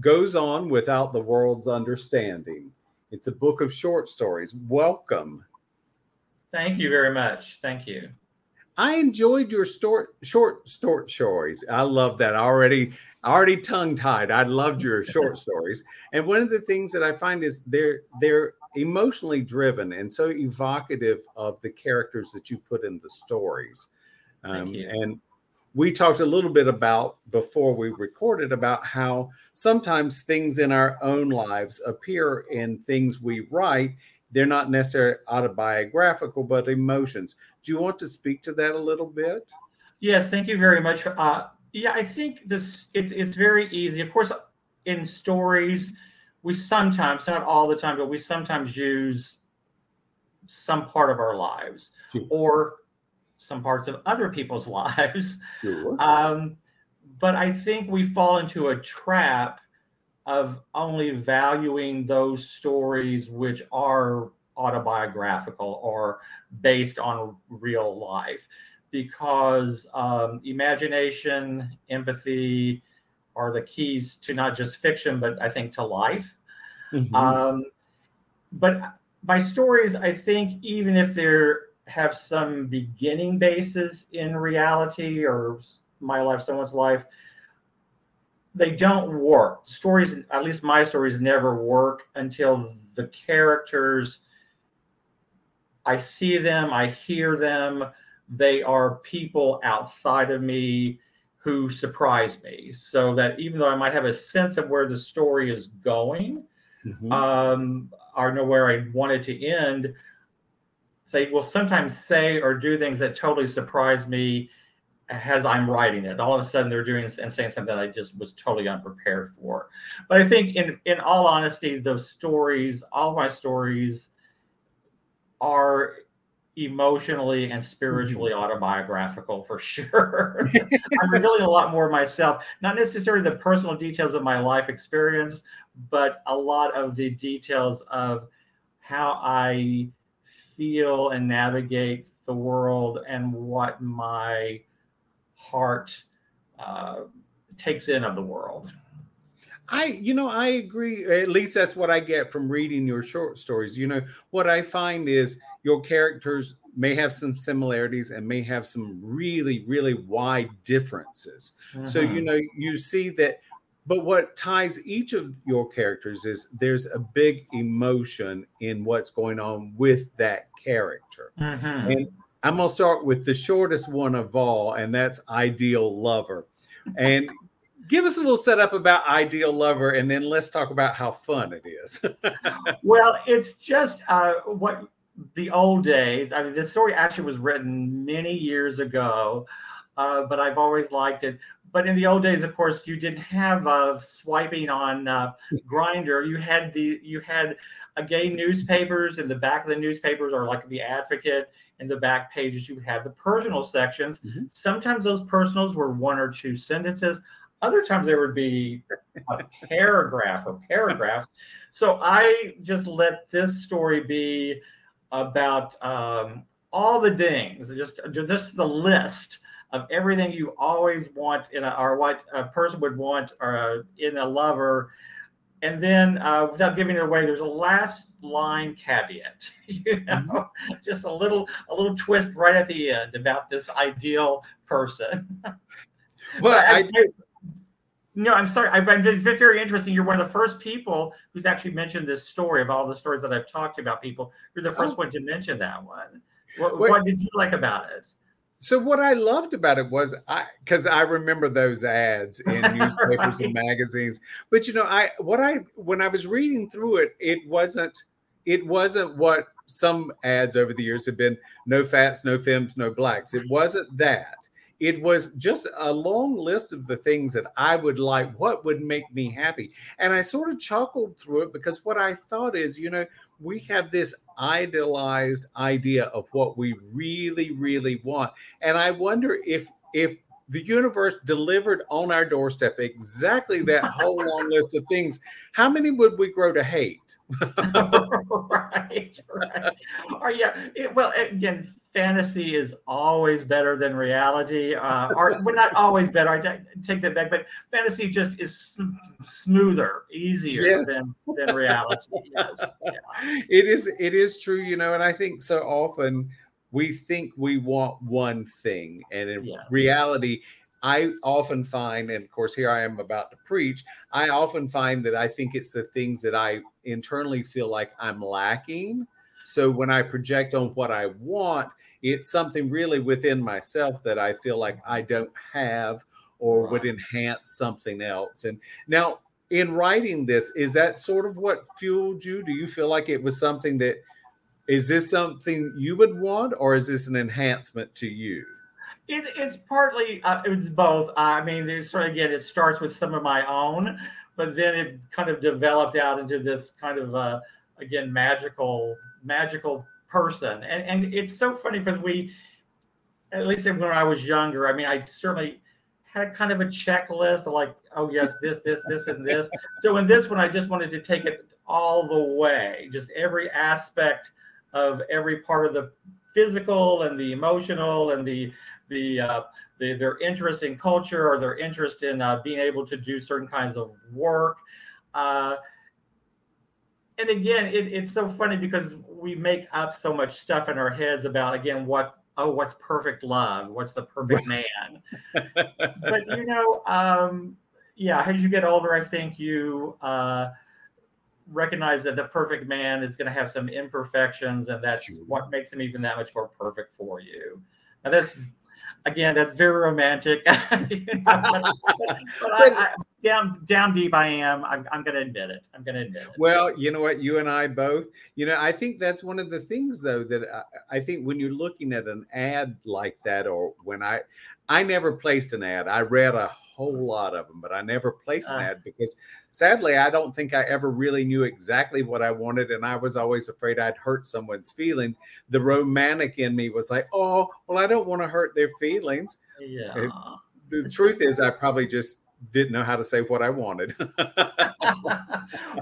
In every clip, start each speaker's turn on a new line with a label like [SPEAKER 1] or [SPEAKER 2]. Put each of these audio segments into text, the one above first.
[SPEAKER 1] Goes On Without the World's Understanding. It's a book of short stories. Welcome.
[SPEAKER 2] Thank you very much. Thank you.
[SPEAKER 1] I enjoyed your short short short stories. I love that. Already already tongue tied. I loved your short stories. And one of the things that I find is they're they're emotionally driven and so evocative of the characters that you put in the stories. Um, and we talked a little bit about before we recorded about how sometimes things in our own lives appear in things we write. They're not necessarily autobiographical, but emotions. Do you want to speak to that a little bit?
[SPEAKER 2] Yes, thank you very much. Uh, yeah, I think this it's it's very easy. Of course, in stories, we sometimes, not all the time, but we sometimes use some part of our lives sure. or some parts of other people's lives. Sure. Um, but I think we fall into a trap of only valuing those stories which are autobiographical or based on real life because um, imagination, empathy are the keys to not just fiction, but I think to life. Mm-hmm. Um, but by stories, I think, even if they're have some beginning basis in reality or my life, someone's life, they don't work. Stories, at least my stories, never work until the characters, I see them, I hear them. They are people outside of me who surprise me. So that even though I might have a sense of where the story is going, mm-hmm. um, or know where I want it to end, they will sometimes say or do things that totally surprise me as I'm writing it. All of a sudden, they're doing and saying something that I just was totally unprepared for. But I think, in in all honesty, those stories, all my stories, are emotionally and spiritually mm-hmm. autobiographical for sure. I'm revealing a lot more of myself, not necessarily the personal details of my life experience, but a lot of the details of how I feel and navigate the world and what my heart uh, takes in of the world.
[SPEAKER 1] I, you know, I agree. At least that's what I get from reading your short stories. You know, what I find is your characters may have some similarities and may have some really, really wide differences. Mm-hmm. So, you mm-hmm. know, you see that but what ties each of your characters is there's a big emotion in what's going on with that character. Mm-hmm. And I'm going to start with the shortest one of all, and that's Ideal Lover. And give us a little setup about Ideal Lover, and then let's talk about how fun it is.
[SPEAKER 2] well, it's just uh, what the old days. I mean, this story actually was written many years ago, uh, but I've always liked it but in the old days, of course, you didn't have uh, swiping on uh, Grindr. You had the you had a gay newspapers in the back of the newspapers, or like the Advocate in the back pages. You would have the personal sections. Mm-hmm. Sometimes those personals were one or two sentences. Other times there would be a paragraph or paragraphs. So I just let this story be about um, all the things, just just the list of everything you always want in a or what a person would want or a, in a lover. And then, uh, without giving it away, there's a last line caveat. You know, mm-hmm. just a little a little twist right at the end about this ideal person. Well, I, do. No, I'm sorry. I've been very interesting. You're one of the first people who's actually mentioned this story of all the stories that I've talked about. People, you're the first oh. one to mention that one. What, what did you like about it?
[SPEAKER 1] So what I loved about it was I because I remember those ads in newspapers right. and magazines. But you know, I what I when I was reading through it, it wasn't it wasn't what some ads over the years have been no fats, no femmes, no blacks. It wasn't that. it was just a long list of the things that I would like, what would make me happy. And I sort of chuckled through it because what I thought is, you know, we have this idealized idea of what we really, really want. And I wonder if if the universe delivered on our doorstep exactly that whole long list of things, how many would we grow to hate?
[SPEAKER 2] right, right. Or yeah, it, well, again, fantasy is always better than reality. Uh, or well, not always better. I take that back, but fantasy just is smoother, easier yes. than, than reality. Yes. Yeah.
[SPEAKER 1] It is. It is true, you know, and I think so often we think we want one thing, and in yes. reality, I often find, and of course, here I am about to preach, I often find that I think it's the things that I internally feel like I'm lacking. So when I project on what I want, it's something really within myself that I feel like I don't have or right. would enhance something else. And now, in writing this, is that sort of what fueled you? Do you feel like it was something that is this something you would want, or is this an enhancement to you?
[SPEAKER 2] It, it's partly uh, it was both. I mean, there's sort of again, it starts with some of my own, but then it kind of developed out into this kind of uh, again magical magical person. And and it's so funny because we, at least when I was younger, I mean, I certainly had kind of a checklist of like, oh yes, this, this, this, and this. so in this one, I just wanted to take it all the way, just every aspect of every part of the physical and the emotional and the the uh, the, their interest in culture or their interest in uh, being able to do certain kinds of work. Uh, and again, it, it's so funny because we make up so much stuff in our heads about again what oh what's perfect love, what's the perfect man. but you know, um, yeah, as you get older, I think you uh, recognize that the perfect man is going to have some imperfections, and that's sure. what makes him even that much more perfect for you. Now, that's again, that's very romantic. but, but, but I, I, down down deep, I am. I'm, I'm going to admit it. I'm going to admit it.
[SPEAKER 1] Well, you know what? You and I both. You know, I think that's one of the things, though, that I, I think when you're looking at an ad like that, or when I, I never placed an ad. I read a whole lot of them, but I never placed an uh, ad because sadly, I don't think I ever really knew exactly what I wanted. And I was always afraid I'd hurt someone's feeling. The romantic in me was like, oh, well, I don't want to hurt their feelings.
[SPEAKER 2] Yeah.
[SPEAKER 1] And the truth is, I probably just didn't know how to say what I wanted.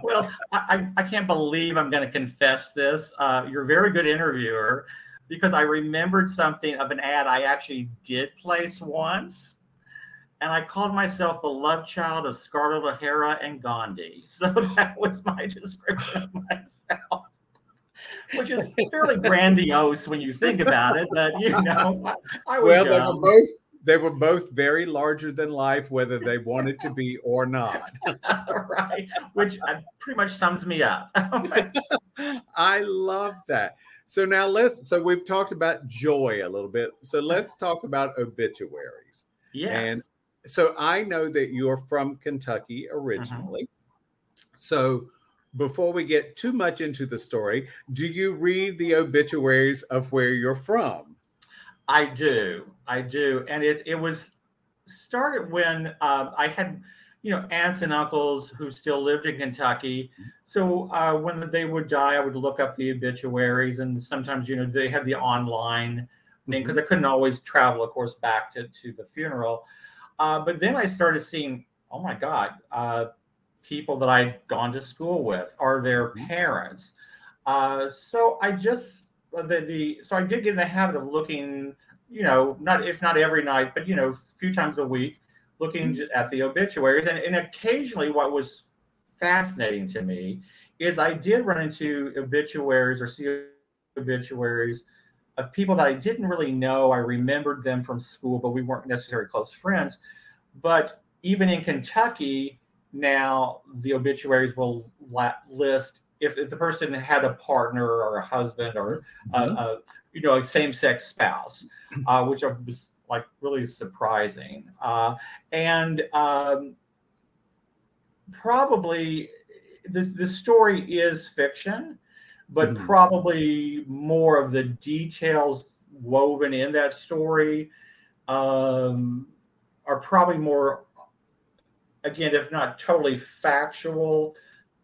[SPEAKER 2] well, I, I can't believe I'm going to confess this. Uh, you're a very good interviewer because I remembered something of an ad I actually did place once. And I called myself the love child of Scarlett O'Hara and Gandhi. So that was my description of myself, which is fairly grandiose when you think about it. But, you know, I was
[SPEAKER 1] well, they were both they were both very larger than life, whether they wanted to be or not.
[SPEAKER 2] right, which uh, pretty much sums me up.
[SPEAKER 1] I love that. So now let's. So we've talked about joy a little bit. So let's talk about obituaries.
[SPEAKER 2] Yes.
[SPEAKER 1] And so I know that you're from Kentucky originally. Mm-hmm. So before we get too much into the story, do you read the obituaries of where you're from?
[SPEAKER 2] I do. I do. And it, it was started when um, I had you know, aunts and uncles who still lived in Kentucky. So uh, when they would die, I would look up the obituaries, and sometimes, you know, they had the online thing because mm-hmm. I couldn't always travel, of course, back to to the funeral. Uh, but then I started seeing, oh my God, uh, people that I'd gone to school with are their mm-hmm. parents. Uh, so I just uh, the the so I did get in the habit of looking, you know, not if not every night, but you know, a few times a week looking mm-hmm. at the obituaries. And, and occasionally, what was fascinating to me is I did run into obituaries or see obituaries of people that I didn't really know. I remembered them from school, but we weren't necessarily close friends. But even in Kentucky, now the obituaries will list if, if the person had a partner or a husband or mm-hmm. a, a, you know a same-sex spouse, uh, which I was like really surprising. Uh, and um, probably the, the story is fiction, but mm-hmm. probably more of the details woven in that story um, are probably more, again, if not totally factual,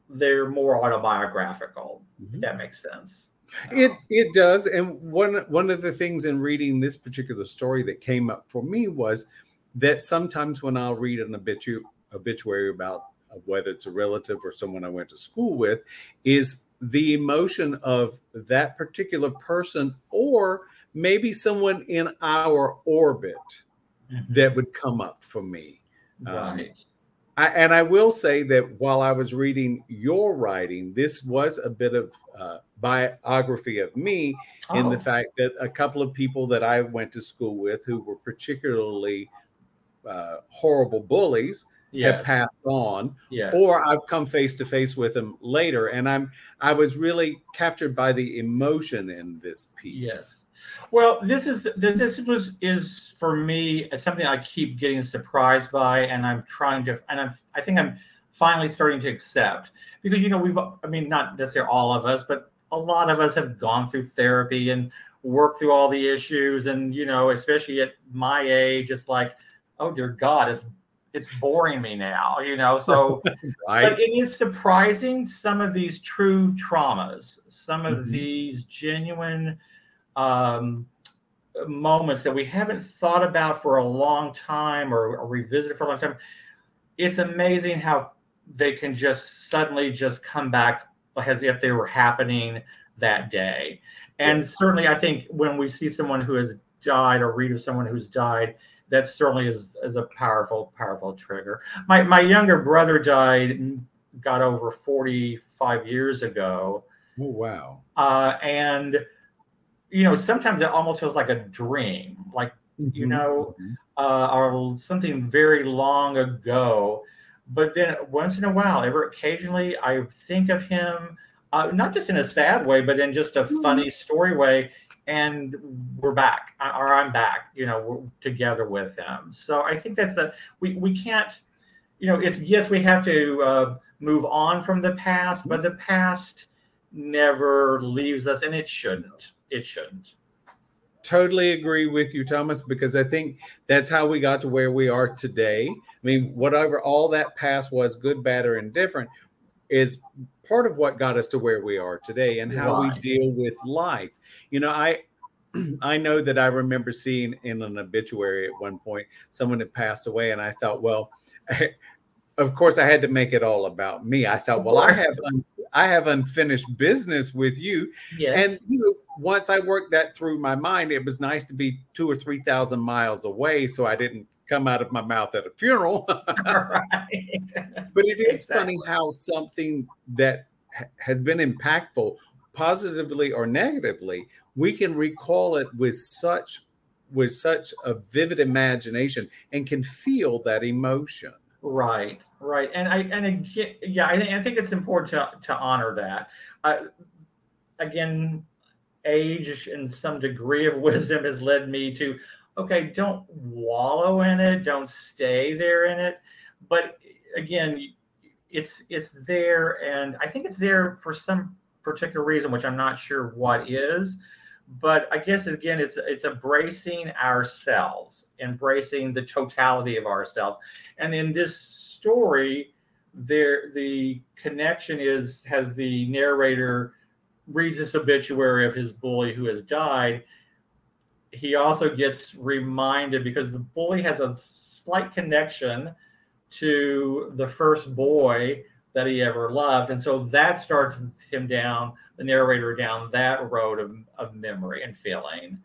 [SPEAKER 2] they're more autobiographical. Mm-hmm. If that makes sense.
[SPEAKER 1] It it does, and one one of the things in reading this particular story that came up for me was that sometimes when I'll read an obituary obituary about whether it's a relative or someone I went to school with, is the emotion of that particular person or maybe someone in our orbit mm-hmm. that would come up for me. Um, right. Um, I, and I will say that while I was reading your writing, this was a bit of uh, biography of me oh. in the oh. fact that a couple of people that I went to school with who were particularly uh, horrible bullies yes. have passed on yes. or i've come face to face with them later and i'm i was really captured by the emotion in this piece
[SPEAKER 2] yes well this is this was is for me something i keep getting surprised by and i'm trying to and i'm i think i'm finally starting to accept because you know we've i mean not necessarily all of us but a lot of us have gone through therapy and worked through all the issues and you know especially at my age it's like oh dear god it's it's boring me now, you know. So, right. but it is surprising some of these true traumas, some of mm-hmm. these genuine um, moments that we haven't thought about for a long time or, or revisited for a long time. It's amazing how they can just suddenly just come back as if they were happening that day. And certainly, I think when we see someone who has died or read of someone who's died, that certainly is, is a powerful, powerful trigger. My, my younger brother died, got over 45 years ago.
[SPEAKER 1] Oh, wow.
[SPEAKER 2] Uh, and, you know, sometimes it almost feels like a dream, like, mm-hmm. you know, mm-hmm. uh, or something very long ago. But then once in a while, ever occasionally, I think of him uh, not just in a sad way, but in just a mm-hmm. funny story way. And we're back, or I'm back, you know, together with him. So I think that's the we we can't, you know, it's yes, we have to uh, move on from the past, but the past never leaves us, and it shouldn't. It shouldn't.
[SPEAKER 1] Totally agree with you, Thomas, because I think that's how we got to where we are today. I mean, whatever all that past was, good, bad, or indifferent, is part of what got us to where we are today and how right. we deal with life. You know, I I know that I remember seeing in an obituary at one point someone had passed away, and I thought, well, of course, I had to make it all about me. I thought, well, I have I have unfinished business with you, yes. and you know, once I worked that through my mind, it was nice to be two or three thousand miles away, so I didn't come out of my mouth at a funeral. right. But it is exactly. funny how something that has been impactful, positively or negatively, we can recall it with such with such a vivid imagination and can feel that emotion.
[SPEAKER 2] Right, right, and I and again, yeah, I, I think it's important to to honor that. Uh, again, age and some degree of wisdom has led me to okay, don't wallow in it, don't stay there in it. But again, it's it's there, and I think it's there for some particular reason, which I'm not sure what is. But I guess again, it's it's embracing ourselves, embracing the totality of ourselves. And in this story, there the connection is has the narrator reads this obituary of his bully who has died he also gets reminded because the bully has a slight connection to the first boy that he ever loved. And so that starts him down, the narrator down that road of, of memory and feeling.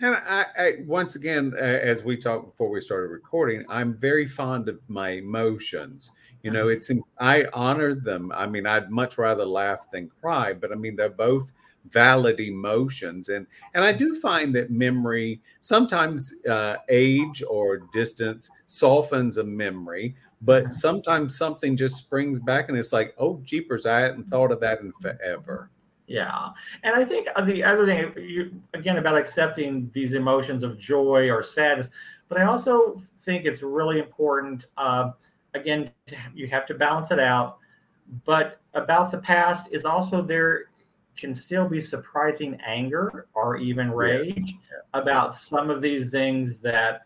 [SPEAKER 1] And I, I once again, uh, as we talked before we started recording, I'm very fond of my emotions. You know, it's I honor them. I mean, I'd much rather laugh than cry, but I mean, they're both valid emotions and and i do find that memory sometimes uh, age or distance softens a memory but sometimes something just springs back and it's like oh jeepers i hadn't thought of that in forever
[SPEAKER 2] yeah and i think the other thing you, again about accepting these emotions of joy or sadness but i also think it's really important uh, again you have to balance it out but about the past is also there can still be surprising anger or even rage yeah. about some of these things that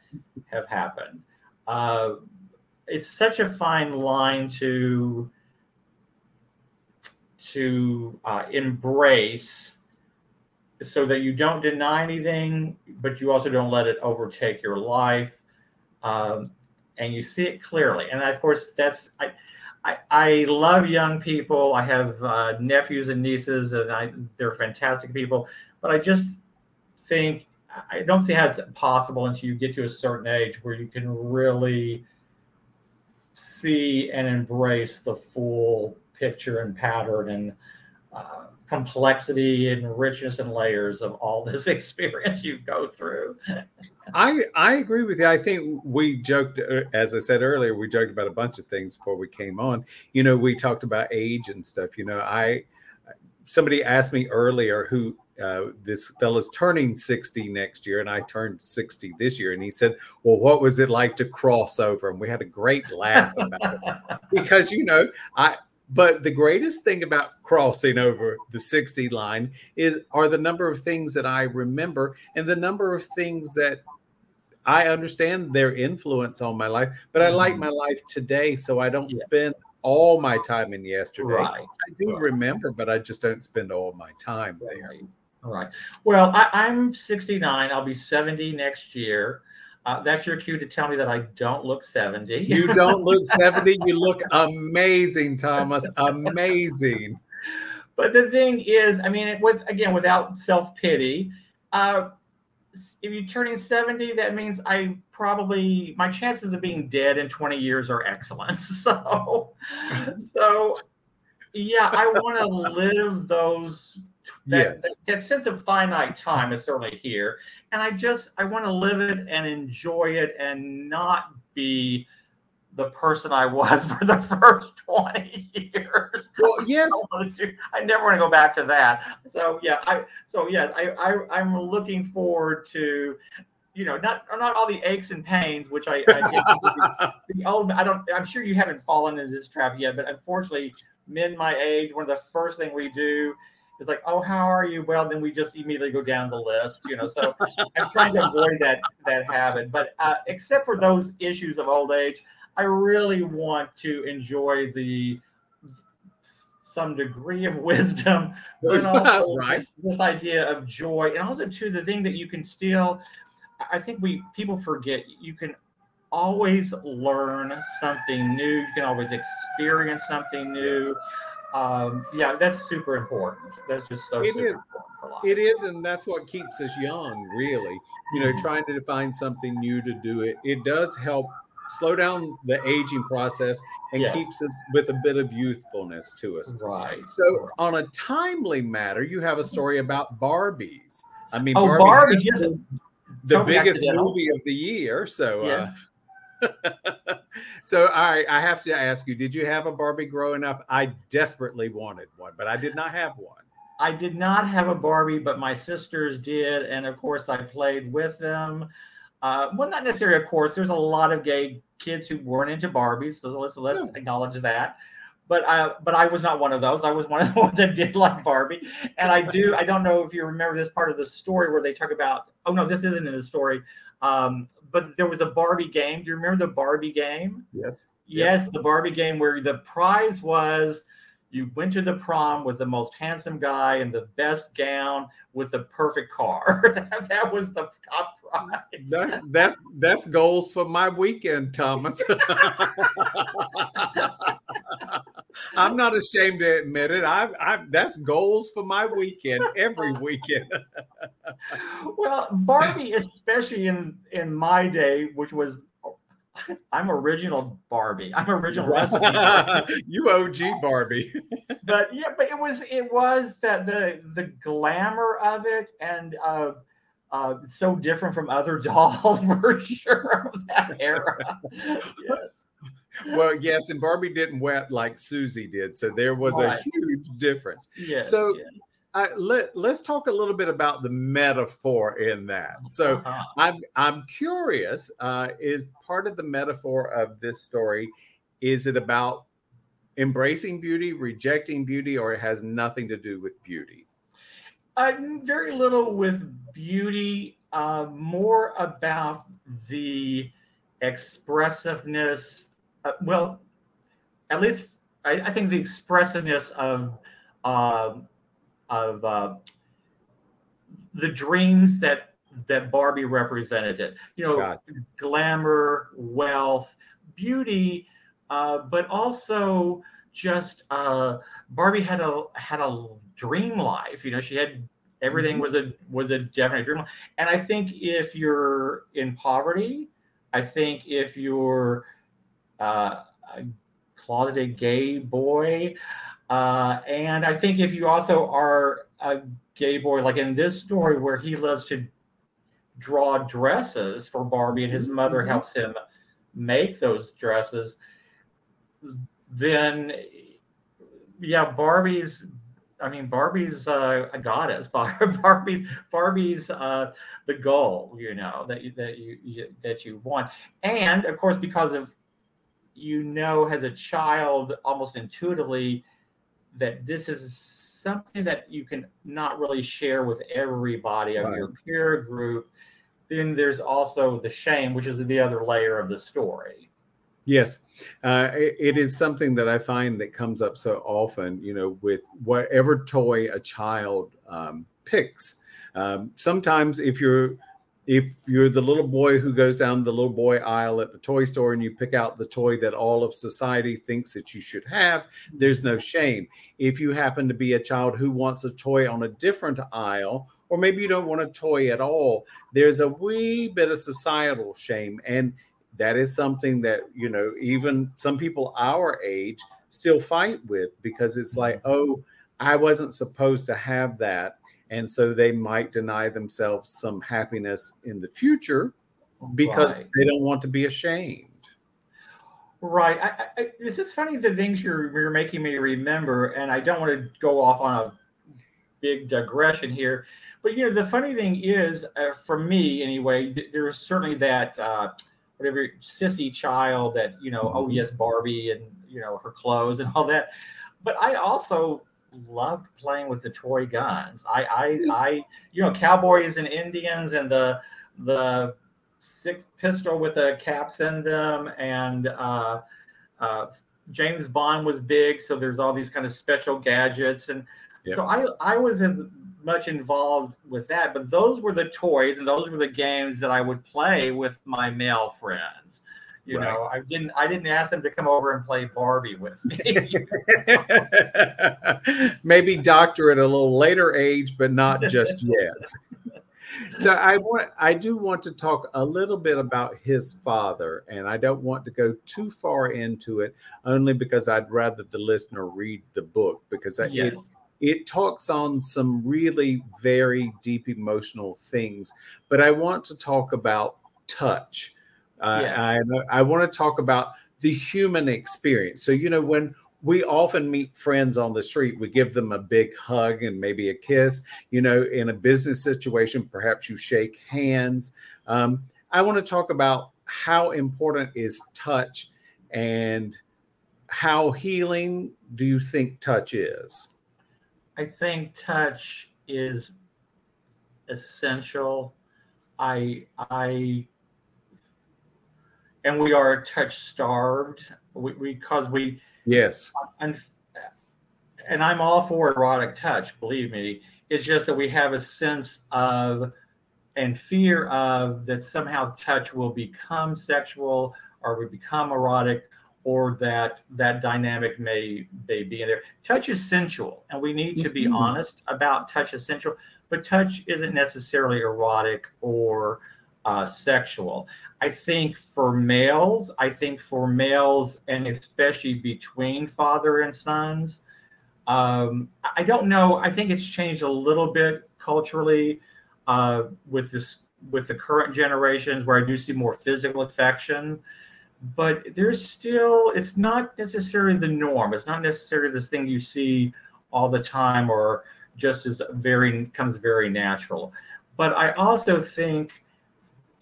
[SPEAKER 2] have happened. Uh, it's such a fine line to to uh, embrace so that you don't deny anything, but you also don't let it overtake your life. Um, and you see it clearly. And of course, that's I, I, I love young people. I have uh, nephews and nieces, and I, they're fantastic people. But I just think I don't see how it's possible until you get to a certain age where you can really see and embrace the full picture and pattern and uh, complexity and richness and layers of all this experience you go through.
[SPEAKER 1] I I agree with you. I think we joked, uh, as I said earlier, we joked about a bunch of things before we came on. You know, we talked about age and stuff. You know, I somebody asked me earlier who uh, this fella's turning 60 next year and i turned 60 this year and he said well what was it like to cross over and we had a great laugh about it because you know i but the greatest thing about crossing over the 60 line is are the number of things that I remember and the number of things that I understand their influence on my life, but I like mm-hmm. my life today, so I don't yeah. spend all my time in yesterday. Right. I do right. remember, but I just don't spend all my time there.
[SPEAKER 2] All right. Well, I, am 69. I'll be 70 next year. Uh, that's your cue to tell me that I don't look 70.
[SPEAKER 1] You don't look 70. You look amazing, Thomas. Amazing.
[SPEAKER 2] But the thing is, I mean, with again, without self pity, uh, if you're turning 70, that means I probably my chances of being dead in 20 years are excellent. So, so yeah, I want to live those that, yes. that, sense of finite time is certainly here and I just I want to live it and enjoy it and not be the person I was for the first 20 years.
[SPEAKER 1] Well, yes.
[SPEAKER 2] I, do, I never want to go back to that. So yeah, I so yes, I, I I'm looking forward to you know, not not all the aches and pains, which I, I the old I don't I'm sure you haven't fallen into this trap yet, but unfortunately, men my age, one of the first thing we do it's like, oh, how are you? Well, then we just immediately go down the list, you know. So I'm trying to avoid that that habit. But uh, except for those issues of old age, I really want to enjoy the some degree of wisdom, but also right. this, this idea of joy, and also too the thing that you can still. I think we people forget you can always learn something new. You can always experience something new um, yeah, that's super important. That's just so it is.
[SPEAKER 1] It is, and that's what keeps us young, really. You know, mm-hmm. trying to find something new to do it. It does help slow down the aging process and yes. keeps us with a bit of youthfulness to us.
[SPEAKER 2] Right.
[SPEAKER 1] So, on a timely matter, you have a story about Barbies. I mean,
[SPEAKER 2] oh, Barbie, Barbie
[SPEAKER 1] the, the biggest movie of the year. So, uh, yes. uh, so I, I have to ask you, did you have a Barbie growing up? I desperately wanted one, but I did not have one.
[SPEAKER 2] I did not have a Barbie, but my sisters did, and of course I played with them. Uh, well, not necessarily, of course. There's a lot of gay kids who weren't into Barbies, so let's let's yeah. acknowledge that. But I, but I was not one of those. I was one of the ones that did like Barbie, and I do. I don't know if you remember this part of the story where they talk about. Oh no, this isn't in the story. Um, but there was a Barbie game. Do you remember the Barbie game?
[SPEAKER 1] Yes.
[SPEAKER 2] Yes, the Barbie game where the prize was you went to the prom with the most handsome guy and the best gown with the perfect car. that, was the top prize.
[SPEAKER 1] That, that's that's goals for my weekend, Thomas. I'm not ashamed to admit it. I, I that's goals for my weekend every weekend.
[SPEAKER 2] well, Barbie, especially in in my day, which was I'm original Barbie. I'm original
[SPEAKER 1] recipe. you OG Barbie.
[SPEAKER 2] but yeah, but it was it was that the the glamour of it and uh, uh, so different from other dolls for sure of that era. yes.
[SPEAKER 1] Well, yes, and Barbie didn't wet like Susie did, so there was right. a huge difference.
[SPEAKER 2] Yes,
[SPEAKER 1] so
[SPEAKER 2] yes.
[SPEAKER 1] Uh, let, let's talk a little bit about the metaphor in that. So uh-huh. I'm I'm curious. Uh, is part of the metaphor of this story? Is it about embracing beauty, rejecting beauty, or it has nothing to do with beauty?
[SPEAKER 2] Uh, very little with beauty, uh, more about the expressiveness. Uh, well, at least I, I, think the expressiveness of uh, of uh, the dreams that that Barbie represented. it. You know, glamour, wealth, beauty, uh, but also just uh, Barbie had a had a dream life. You know, she had everything mm-hmm. was a was a definite dream. And I think if you're in poverty, I think if you're uh, a closeted gay boy, uh, and I think if you also are a gay boy, like in this story where he loves to draw dresses for Barbie and his mother mm-hmm. helps him make those dresses, then yeah, Barbie's. I mean, Barbie's uh, a goddess. Barbie's Barbie's uh, the goal, you know, that you, that you, you that you want, and of course, because of you know, as a child, almost intuitively, that this is something that you can not really share with everybody of right. your peer group. Then there's also the shame, which is the other layer of the story.
[SPEAKER 1] Yes, uh, it, it is something that I find that comes up so often. You know, with whatever toy a child um, picks. Um, sometimes, if you're if you're the little boy who goes down the little boy aisle at the toy store and you pick out the toy that all of society thinks that you should have, there's no shame. If you happen to be a child who wants a toy on a different aisle, or maybe you don't want a toy at all, there's a wee bit of societal shame. And that is something that you know even some people our age still fight with because it's like mm-hmm. oh i wasn't supposed to have that and so they might deny themselves some happiness in the future because right. they don't want to be ashamed
[SPEAKER 2] right I, I, this is funny the things you're, you're making me remember and i don't want to go off on a big digression here but you know the funny thing is uh, for me anyway th- there's certainly that uh, whatever sissy child that you know oh mm-hmm. yes barbie and you know her clothes and all that but i also loved playing with the toy guns i i mm. i you know cowboys and indians and the the six pistol with the caps in them and uh, uh, james bond was big so there's all these kind of special gadgets and yep. so i i was as much involved with that, but those were the toys and those were the games that I would play with my male friends. You right. know, I didn't I didn't ask them to come over and play Barbie with me.
[SPEAKER 1] Maybe doctor at a little later age, but not just yet. so I want I do want to talk a little bit about his father, and I don't want to go too far into it, only because I'd rather the listener read the book because yes. it it talks on some really very deep emotional things. But I want to talk about touch. Uh, I, I want to talk about the human experience. So, you know, when we often meet friends on the street, we give them a big hug and maybe a kiss. You know, in a business situation, perhaps you shake hands. Um, I want to talk about how important is touch and how healing do you think touch is?
[SPEAKER 2] I think touch is essential. I I and we are touch starved we, because we
[SPEAKER 1] yes
[SPEAKER 2] and and I'm all for erotic touch. Believe me, it's just that we have a sense of and fear of that somehow touch will become sexual or we become erotic or that that dynamic may may be in there. Touch is sensual, and we need to be mm-hmm. honest about touch is sensual. But touch isn't necessarily erotic or uh, sexual. I think for males, I think for males, and especially between father and sons, um, I don't know. I think it's changed a little bit culturally uh, with this with the current generations, where I do see more physical affection but there's still it's not necessarily the norm it's not necessarily this thing you see all the time or just as very comes very natural but i also think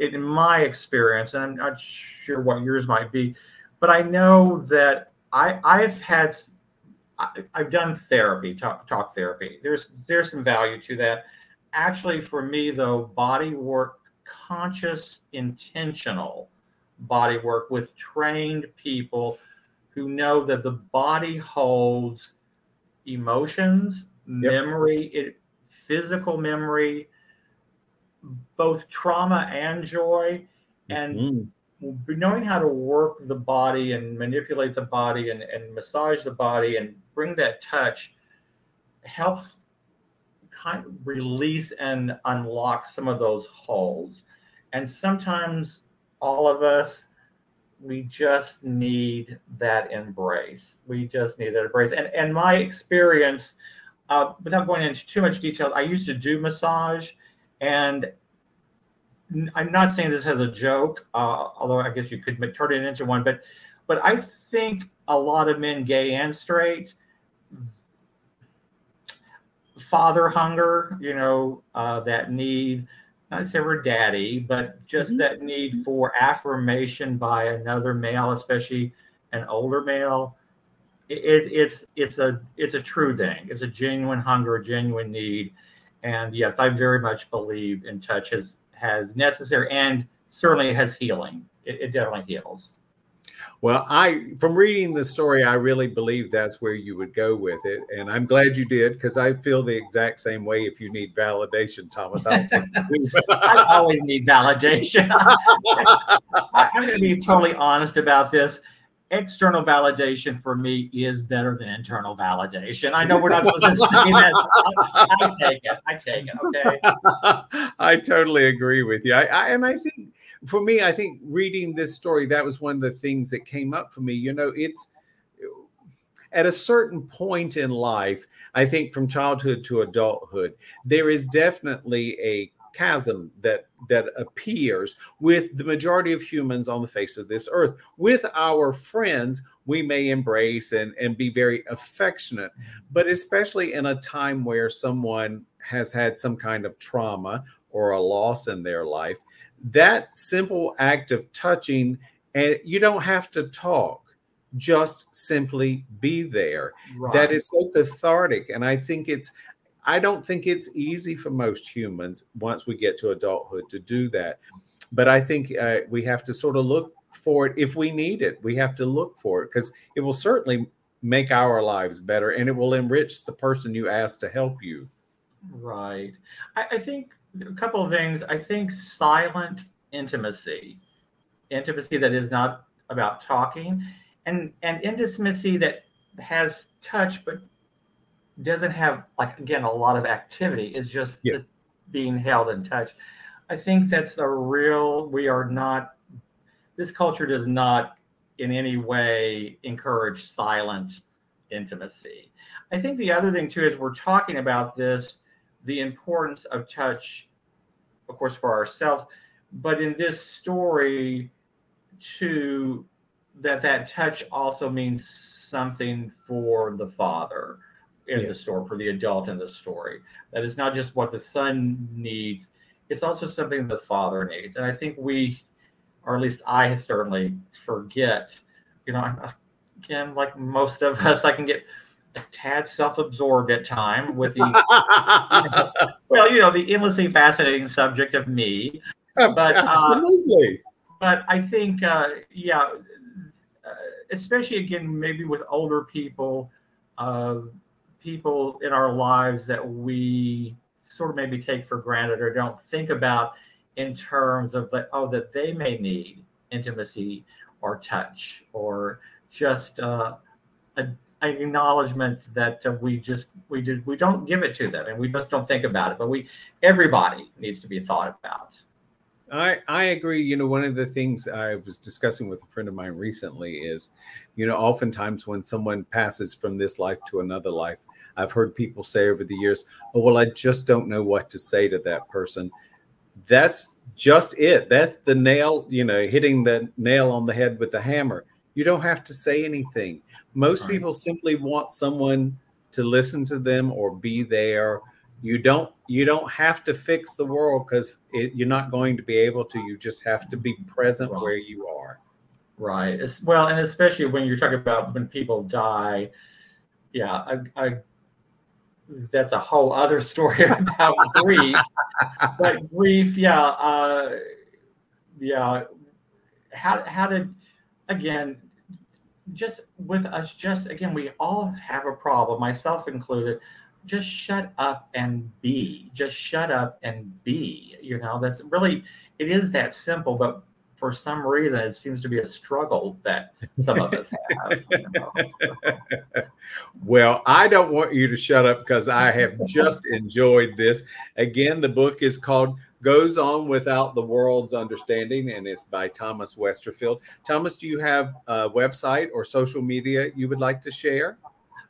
[SPEAKER 2] in my experience and i'm not sure what yours might be but i know that i i've had I, have done therapy, talk, talk therapy. There's there's some value to that. Actually, for me though, body work, conscious, intentional body work with trained people who know that the body holds emotions, yep. memory, it, physical memory, both trauma and joy, and mm-hmm. knowing how to work the body and manipulate the body and, and massage the body and bring that touch helps kind of release and unlock some of those holes. And sometimes all of us, we just need that embrace. We just need that embrace. And and my experience, uh, without going into too much detail, I used to do massage, and I'm not saying this as a joke, uh, although I guess you could turn it into one. But but I think a lot of men, gay and straight, father hunger, you know, uh, that need not say we're daddy, but just mm-hmm. that need mm-hmm. for affirmation by another male, especially an older male. It, it's it's a it's a true thing. It's a genuine hunger, a genuine need, and yes, I very much believe in touch has has necessary and certainly has healing. It, it definitely heals.
[SPEAKER 1] Well, I from reading the story, I really believe that's where you would go with it, and I'm glad you did because I feel the exact same way. If you need validation, Thomas, I,
[SPEAKER 2] I always need validation. I'm going to be totally honest about this. External validation for me is better than internal validation. I know we're not supposed to say that. I, I take it. I take it. Okay.
[SPEAKER 1] I totally agree with you. I, I and I think for me, I think reading this story, that was one of the things that came up for me. You know, it's at a certain point in life, I think from childhood to adulthood, there is definitely a chasm that that appears with the majority of humans on the face of this earth with our friends we may embrace and and be very affectionate but especially in a time where someone has had some kind of trauma or a loss in their life that simple act of touching, and you don't have to talk, just simply be there. Right. That is so cathartic. And I think it's, I don't think it's easy for most humans once we get to adulthood to do that. But I think uh, we have to sort of look for it if we need it. We have to look for it because it will certainly make our lives better and it will enrich the person you ask to help you.
[SPEAKER 2] Right. I, I think a couple of things. I think silent intimacy, intimacy that is not about talking, and and intimacy that has touch but doesn't have like again a lot of activity. It's just, yeah. just being held in touch. I think that's a real. We are not. This culture does not in any way encourage silent intimacy. I think the other thing too is we're talking about this the importance of touch, of course, for ourselves, but in this story, too, that that touch also means something for the father in yes. the story, for the adult in the story. That is not just what the son needs; it's also something the father needs. And I think we, or at least I, certainly forget. You know, again, like most of us, I can get a tad self-absorbed at time with the you know, well you know the endlessly fascinating subject of me but uh, absolutely uh, but i think uh, yeah uh, especially again maybe with older people uh, people in our lives that we sort of maybe take for granted or don't think about in terms of like oh that they may need intimacy or touch or just uh, a acknowledgement that uh, we just we did we don't give it to them and we just don't think about it but we everybody needs to be thought about.
[SPEAKER 1] I i agree. You know one of the things i was discussing with a friend of mine recently is you know oftentimes when someone passes from this life to another life i've heard people say over the years oh well i just don't know what to say to that person that's just it that's the nail you know hitting the nail on the head with the hammer you don't have to say anything most right. people simply want someone to listen to them or be there. You don't you don't have to fix the world because you're not going to be able to. You just have to be present where you are.
[SPEAKER 2] Right. It's, well, and especially when you're talking about when people die, yeah, I, I, that's a whole other story about grief. but grief, yeah, uh, yeah. How how did again? Just with us, just again, we all have a problem, myself included. Just shut up and be. Just shut up and be. You know, that's really it is that simple, but for some reason it seems to be a struggle that some of us have. You know?
[SPEAKER 1] well, I don't want you to shut up because I have just enjoyed this. Again, the book is called Goes On Without the World's Understanding, and it's by Thomas Westerfield. Thomas, do you have a website or social media you would like to share?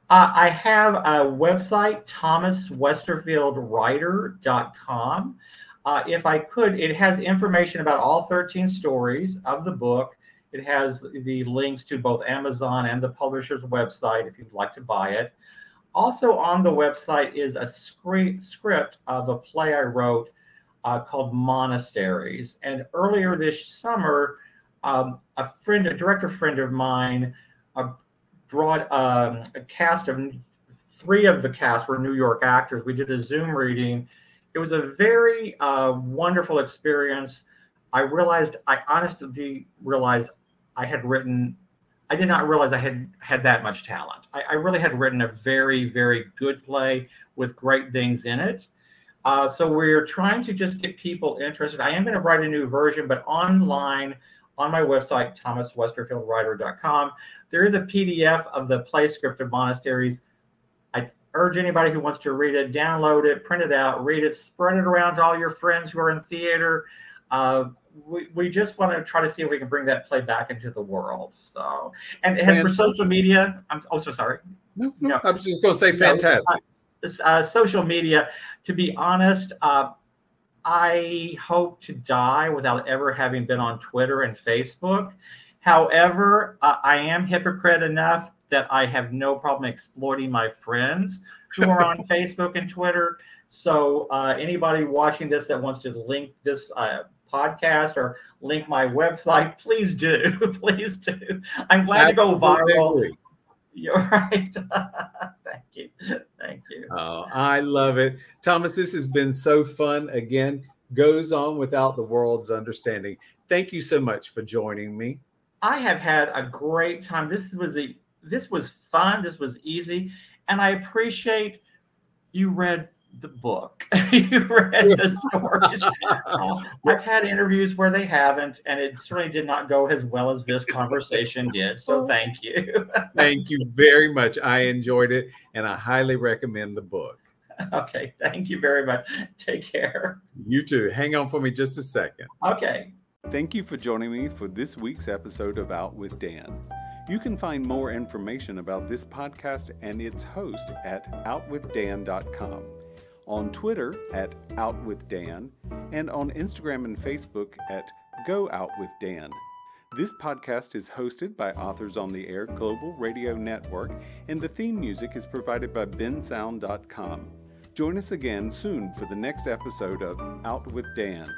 [SPEAKER 2] Uh, I have a website, thomaswesterfieldwriter.com. Uh, if I could, it has information about all 13 stories of the book. It has the links to both Amazon and the publisher's website if you'd like to buy it. Also on the website is a script of a play I wrote uh, called Monasteries. And earlier this summer, um, a friend, a director friend of mine, uh, brought um, a cast of three of the cast were New York actors. We did a Zoom reading it was a very uh, wonderful experience. I realized, I honestly realized I had written, I did not realize I had had that much talent. I, I really had written a very, very good play with great things in it. Uh, so we're trying to just get people interested. I am going to write a new version, but online on my website, thomaswesterfieldwriter.com, there is a PDF of the play script of Monasteries urge anybody who wants to read it, download it, print it out, read it, spread it around to all your friends who are in theater. Uh, we, we just want to try to see if we can bring that play back into the world. So, and as for social media, I'm also oh, sorry.
[SPEAKER 1] No, no, I was just going to say fantastic.
[SPEAKER 2] Uh, uh, social media, to be honest, uh, I hope to die without ever having been on Twitter and Facebook. However, uh, I am hypocrite enough that I have no problem exploiting my friends who are on Facebook and Twitter. So uh, anybody watching this that wants to link this uh, podcast or link my website, please do. please do. I'm glad to go viral. You're right. Thank you. Thank you.
[SPEAKER 1] Oh, I love it. Thomas, this has been so fun. Again, goes on without the world's understanding. Thank you so much for joining me.
[SPEAKER 2] I have had a great time. This was the this was fun. This was easy, and I appreciate you read the book. you read the stories. I've had interviews where they haven't, and it certainly did not go as well as this conversation did. So thank you.
[SPEAKER 1] thank you very much. I enjoyed it, and I highly recommend the book.
[SPEAKER 2] Okay, thank you very much. Take care.
[SPEAKER 1] You too. Hang on for me just a second.
[SPEAKER 2] Okay.
[SPEAKER 1] Thank you for joining me for this week's episode of Out with Dan. You can find more information about this podcast and its host at outwithdan.com, on Twitter at outwithdan, and on Instagram and Facebook at Go. This podcast is hosted by Authors on the Air Global Radio Network, and the theme music is provided by bensound.com. Join us again soon for the next episode of Out with Dan.